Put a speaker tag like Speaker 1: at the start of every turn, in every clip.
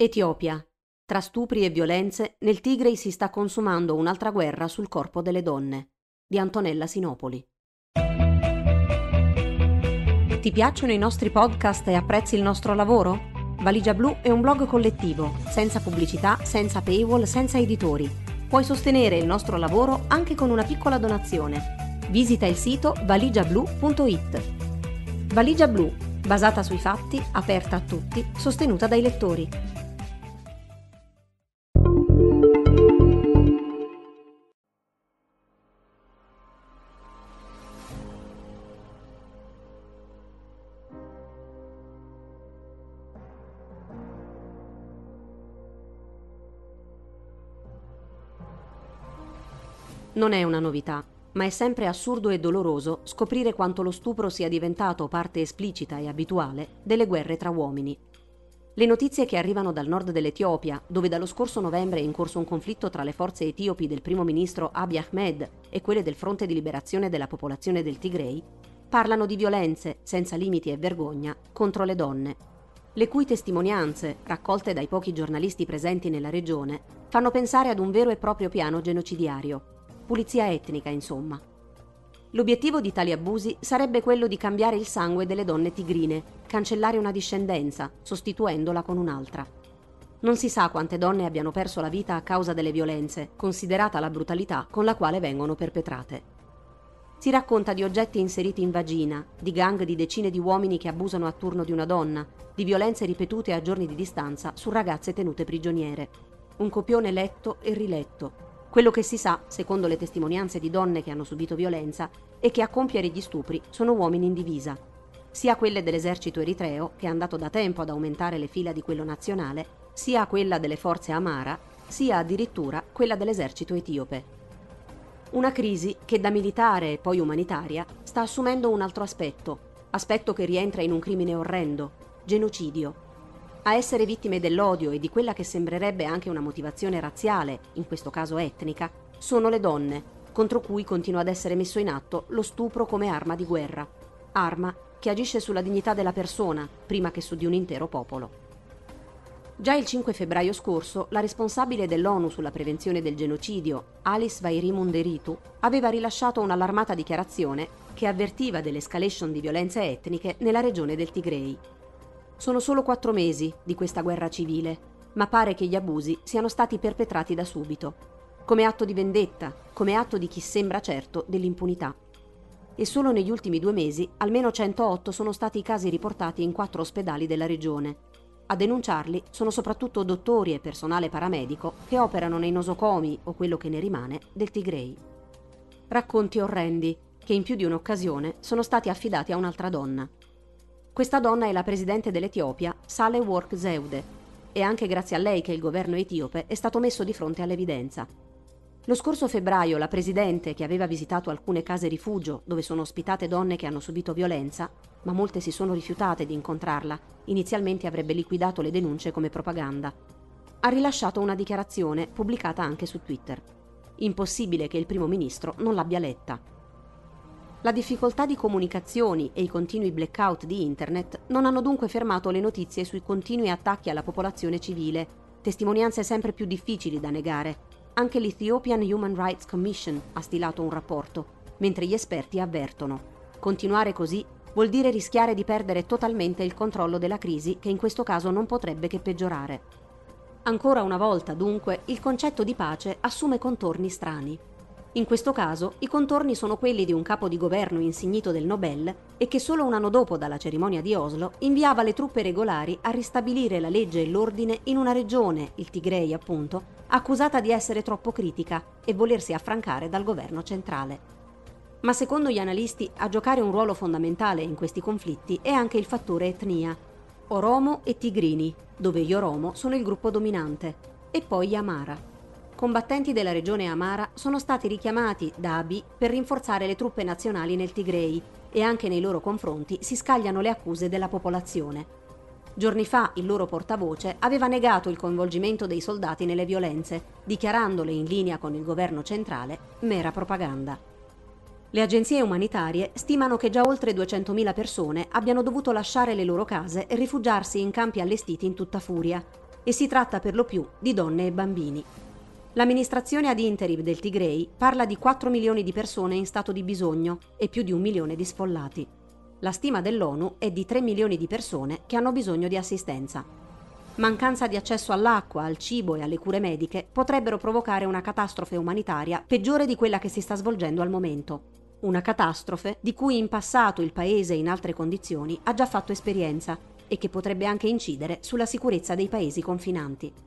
Speaker 1: Etiopia. Tra stupri e violenze, nel Tigray si sta consumando un'altra guerra sul corpo delle donne. Di Antonella Sinopoli. Ti piacciono i nostri podcast e apprezzi il nostro lavoro? Valigia Blu è un blog collettivo, senza pubblicità, senza paywall, senza editori. Puoi sostenere il nostro lavoro anche con una piccola donazione. Visita il sito valigiablu.it. Valigia Blu, basata sui fatti, aperta a tutti, sostenuta dai lettori. Non è una novità, ma è sempre assurdo e doloroso scoprire quanto lo stupro sia diventato parte esplicita e abituale delle guerre tra uomini. Le notizie che arrivano dal nord dell'Etiopia, dove dallo scorso novembre è in corso un conflitto tra le forze etiopi del primo ministro Abiy Ahmed e quelle del Fronte di Liberazione della Popolazione del Tigray, parlano di violenze, senza limiti e vergogna, contro le donne, le cui testimonianze, raccolte dai pochi giornalisti presenti nella regione, fanno pensare ad un vero e proprio piano genocidiario pulizia etnica, insomma. L'obiettivo di tali abusi sarebbe quello di cambiare il sangue delle donne tigrine, cancellare una discendenza, sostituendola con un'altra. Non si sa quante donne abbiano perso la vita a causa delle violenze, considerata la brutalità con la quale vengono perpetrate. Si racconta di oggetti inseriti in vagina, di gang di decine di uomini che abusano a turno di una donna, di violenze ripetute a giorni di distanza su ragazze tenute prigioniere. Un copione letto e riletto, quello che si sa, secondo le testimonianze di donne che hanno subito violenza, è che a compiere gli stupri sono uomini in divisa, sia quelle dell'esercito eritreo, che è andato da tempo ad aumentare le fila di quello nazionale, sia quella delle forze Amara, sia addirittura quella dell'esercito etiope. Una crisi che da militare e poi umanitaria sta assumendo un altro aspetto, aspetto che rientra in un crimine orrendo, genocidio, a essere vittime dell'odio e di quella che sembrerebbe anche una motivazione razziale, in questo caso etnica, sono le donne, contro cui continua ad essere messo in atto lo stupro come arma di guerra, arma che agisce sulla dignità della persona prima che su di un intero popolo. Già il 5 febbraio scorso, la responsabile dell'ONU sulla prevenzione del genocidio, Alice Vairimunde aveva rilasciato un'allarmata dichiarazione che avvertiva dell'escalation di violenze etniche nella regione del Tigray. Sono solo quattro mesi di questa guerra civile, ma pare che gli abusi siano stati perpetrati da subito, come atto di vendetta, come atto di chi sembra certo dell'impunità. E solo negli ultimi due mesi almeno 108 sono stati i casi riportati in quattro ospedali della regione. A denunciarli sono soprattutto dottori e personale paramedico che operano nei nosocomi o quello che ne rimane del Tigray. Racconti orrendi che in più di un'occasione sono stati affidati a un'altra donna. Questa donna è la presidente dell'Etiopia, Saleh Work Zeude, e anche grazie a lei che il governo etiope è stato messo di fronte all'evidenza. Lo scorso febbraio la presidente, che aveva visitato alcune case rifugio dove sono ospitate donne che hanno subito violenza, ma molte si sono rifiutate di incontrarla, inizialmente avrebbe liquidato le denunce come propaganda, ha rilasciato una dichiarazione pubblicata anche su Twitter. Impossibile che il primo ministro non l'abbia letta. La difficoltà di comunicazioni e i continui blackout di Internet non hanno dunque fermato le notizie sui continui attacchi alla popolazione civile, testimonianze sempre più difficili da negare. Anche l'Ethiopian Human Rights Commission ha stilato un rapporto, mentre gli esperti avvertono. Continuare così vuol dire rischiare di perdere totalmente il controllo della crisi che in questo caso non potrebbe che peggiorare. Ancora una volta, dunque, il concetto di pace assume contorni strani. In questo caso i contorni sono quelli di un capo di governo insignito del Nobel e che solo un anno dopo dalla cerimonia di Oslo inviava le truppe regolari a ristabilire la legge e l'ordine in una regione, il Tigray appunto, accusata di essere troppo critica e volersi affrancare dal governo centrale. Ma secondo gli analisti a giocare un ruolo fondamentale in questi conflitti è anche il fattore etnia. Oromo e Tigrini, dove gli Oromo sono il gruppo dominante, e poi Yamara combattenti della regione Amara sono stati richiamati da Abiy per rinforzare le truppe nazionali nel Tigray e anche nei loro confronti si scagliano le accuse della popolazione. Giorni fa il loro portavoce aveva negato il coinvolgimento dei soldati nelle violenze, dichiarandole in linea con il governo centrale mera propaganda. Le agenzie umanitarie stimano che già oltre 200.000 persone abbiano dovuto lasciare le loro case e rifugiarsi in campi allestiti in tutta furia, e si tratta per lo più di donne e bambini. L'amministrazione ad interim del Tigray parla di 4 milioni di persone in stato di bisogno e più di un milione di sfollati. La stima dell'ONU è di 3 milioni di persone che hanno bisogno di assistenza. Mancanza di accesso all'acqua, al cibo e alle cure mediche potrebbero provocare una catastrofe umanitaria peggiore di quella che si sta svolgendo al momento. Una catastrofe di cui in passato il paese in altre condizioni ha già fatto esperienza e che potrebbe anche incidere sulla sicurezza dei paesi confinanti.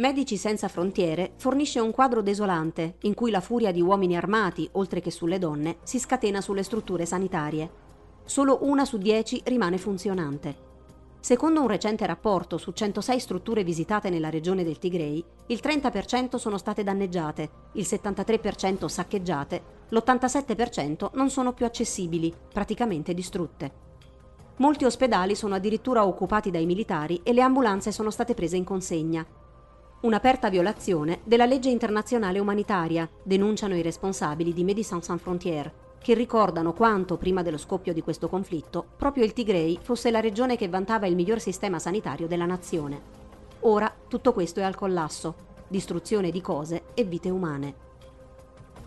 Speaker 1: Medici Senza Frontiere fornisce un quadro desolante in cui la furia di uomini armati, oltre che sulle donne, si scatena sulle strutture sanitarie. Solo una su dieci rimane funzionante. Secondo un recente rapporto su 106 strutture visitate nella regione del Tigray, il 30% sono state danneggiate, il 73% saccheggiate, l'87% non sono più accessibili, praticamente distrutte. Molti ospedali sono addirittura occupati dai militari e le ambulanze sono state prese in consegna, Un'aperta violazione della legge internazionale umanitaria, denunciano i responsabili di Médecins Sans Frontières, che ricordano quanto, prima dello scoppio di questo conflitto, proprio il Tigray fosse la regione che vantava il miglior sistema sanitario della nazione. Ora tutto questo è al collasso, distruzione di cose e vite umane.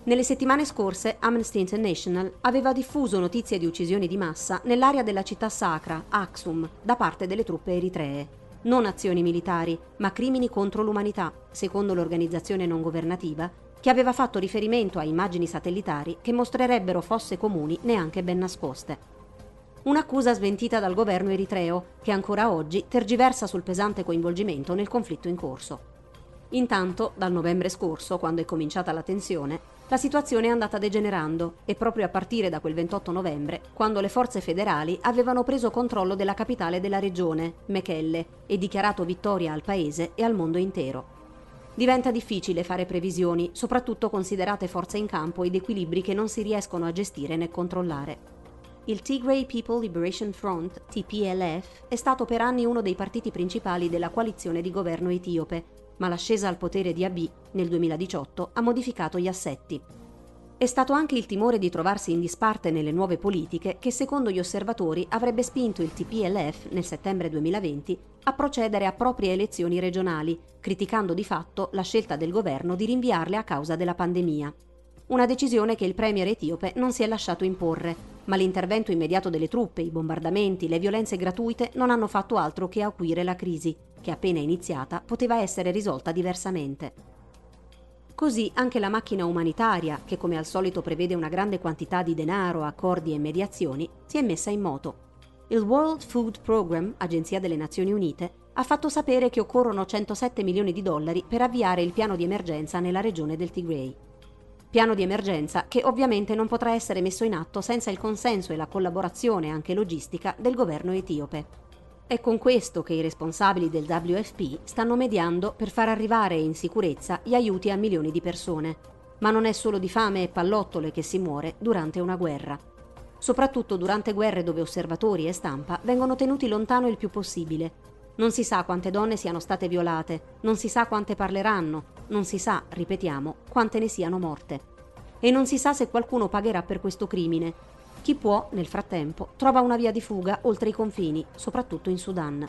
Speaker 1: Nelle settimane scorse Amnesty International aveva diffuso notizie di uccisioni di massa nell'area della città sacra, Aksum, da parte delle truppe eritree non azioni militari, ma crimini contro l'umanità, secondo l'organizzazione non governativa, che aveva fatto riferimento a immagini satellitari che mostrerebbero fosse comuni neanche ben nascoste. Un'accusa sventita dal governo eritreo, che ancora oggi tergiversa sul pesante coinvolgimento nel conflitto in corso. Intanto, dal novembre scorso, quando è cominciata la tensione, la situazione è andata degenerando e proprio a partire da quel 28 novembre, quando le forze federali avevano preso controllo della capitale della regione, Mekelle, e dichiarato vittoria al paese e al mondo intero. Diventa difficile fare previsioni, soprattutto considerate forze in campo ed equilibri che non si riescono a gestire né controllare. Il Tigray People Liberation Front, TPLF, è stato per anni uno dei partiti principali della coalizione di governo etiope ma l'ascesa al potere di Abiy nel 2018 ha modificato gli assetti. È stato anche il timore di trovarsi in disparte nelle nuove politiche che secondo gli osservatori avrebbe spinto il TPLF nel settembre 2020 a procedere a proprie elezioni regionali, criticando di fatto la scelta del governo di rinviarle a causa della pandemia. Una decisione che il premier etiope non si è lasciato imporre, ma l'intervento immediato delle truppe, i bombardamenti, le violenze gratuite non hanno fatto altro che acuire la crisi, che appena iniziata poteva essere risolta diversamente. Così anche la macchina umanitaria, che come al solito prevede una grande quantità di denaro, accordi e mediazioni, si è messa in moto. Il World Food Program, agenzia delle Nazioni Unite, ha fatto sapere che occorrono 107 milioni di dollari per avviare il piano di emergenza nella regione del Tigray. Piano di emergenza che ovviamente non potrà essere messo in atto senza il consenso e la collaborazione anche logistica del governo etiope. È con questo che i responsabili del WFP stanno mediando per far arrivare in sicurezza gli aiuti a milioni di persone. Ma non è solo di fame e pallottole che si muore durante una guerra. Soprattutto durante guerre dove osservatori e stampa vengono tenuti lontano il più possibile. Non si sa quante donne siano state violate, non si sa quante parleranno, non si sa, ripetiamo, quante ne siano morte. E non si sa se qualcuno pagherà per questo crimine, chi può, nel frattempo, trova una via di fuga oltre i confini, soprattutto in Sudan.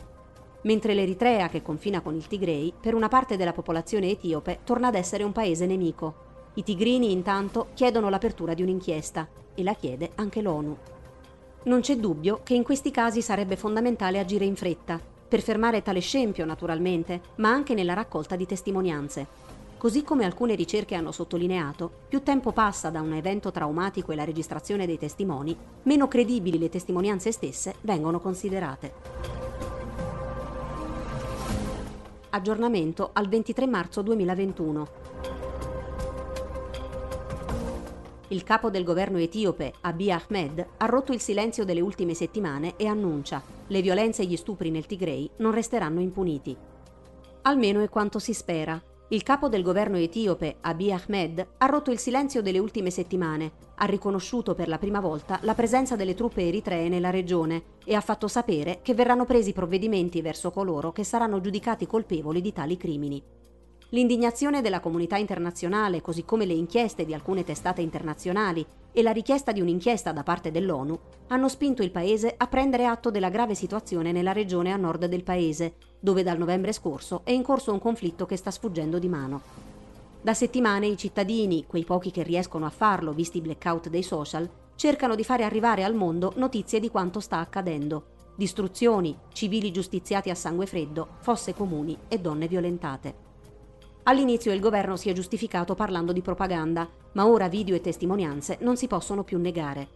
Speaker 1: Mentre l'Eritrea, che confina con il Tigray, per una parte della popolazione etiope torna ad essere un paese nemico. I tigrini intanto chiedono l'apertura di un'inchiesta e la chiede anche l'ONU. Non c'è dubbio che in questi casi sarebbe fondamentale agire in fretta, per fermare tale scempio naturalmente, ma anche nella raccolta di testimonianze. Così come alcune ricerche hanno sottolineato, più tempo passa da un evento traumatico e la registrazione dei testimoni, meno credibili le testimonianze stesse vengono considerate. Aggiornamento al 23 marzo 2021. Il capo del governo etiope, Abiy Ahmed, ha rotto il silenzio delle ultime settimane e annuncia le violenze e gli stupri nel Tigray non resteranno impuniti. Almeno è quanto si spera, il capo del governo etiope, Abiy Ahmed, ha rotto il silenzio delle ultime settimane, ha riconosciuto per la prima volta la presenza delle truppe eritree nella regione e ha fatto sapere che verranno presi provvedimenti verso coloro che saranno giudicati colpevoli di tali crimini. L'indignazione della comunità internazionale, così come le inchieste di alcune testate internazionali e la richiesta di un'inchiesta da parte dell'ONU, hanno spinto il paese a prendere atto della grave situazione nella regione a nord del paese, dove dal novembre scorso è in corso un conflitto che sta sfuggendo di mano. Da settimane i cittadini, quei pochi che riescono a farlo visti i blackout dei social, cercano di fare arrivare al mondo notizie di quanto sta accadendo. Distruzioni, civili giustiziati a sangue freddo, fosse comuni e donne violentate. All'inizio il governo si è giustificato parlando di propaganda, ma ora video e testimonianze non si possono più negare.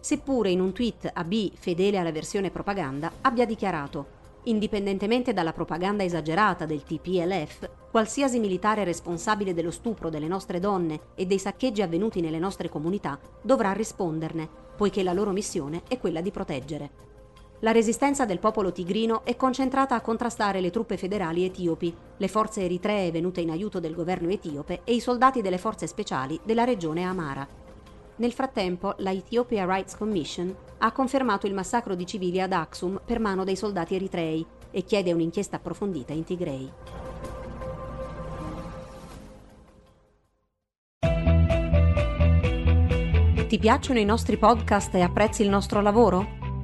Speaker 1: Seppure in un tweet AB, fedele alla versione propaganda, abbia dichiarato Indipendentemente dalla propaganda esagerata del TPLF, qualsiasi militare responsabile dello stupro delle nostre donne e dei saccheggi avvenuti nelle nostre comunità dovrà risponderne, poiché la loro missione è quella di proteggere. La resistenza del popolo tigrino è concentrata a contrastare le truppe federali etiopi, le forze eritree venute in aiuto del governo etiope e i soldati delle forze speciali della regione Amara. Nel frattempo, la Ethiopia Rights Commission ha confermato il massacro di civili ad Aksum per mano dei soldati eritrei e chiede un'inchiesta approfondita in Tigrei. Ti piacciono i nostri podcast e apprezzi il nostro lavoro?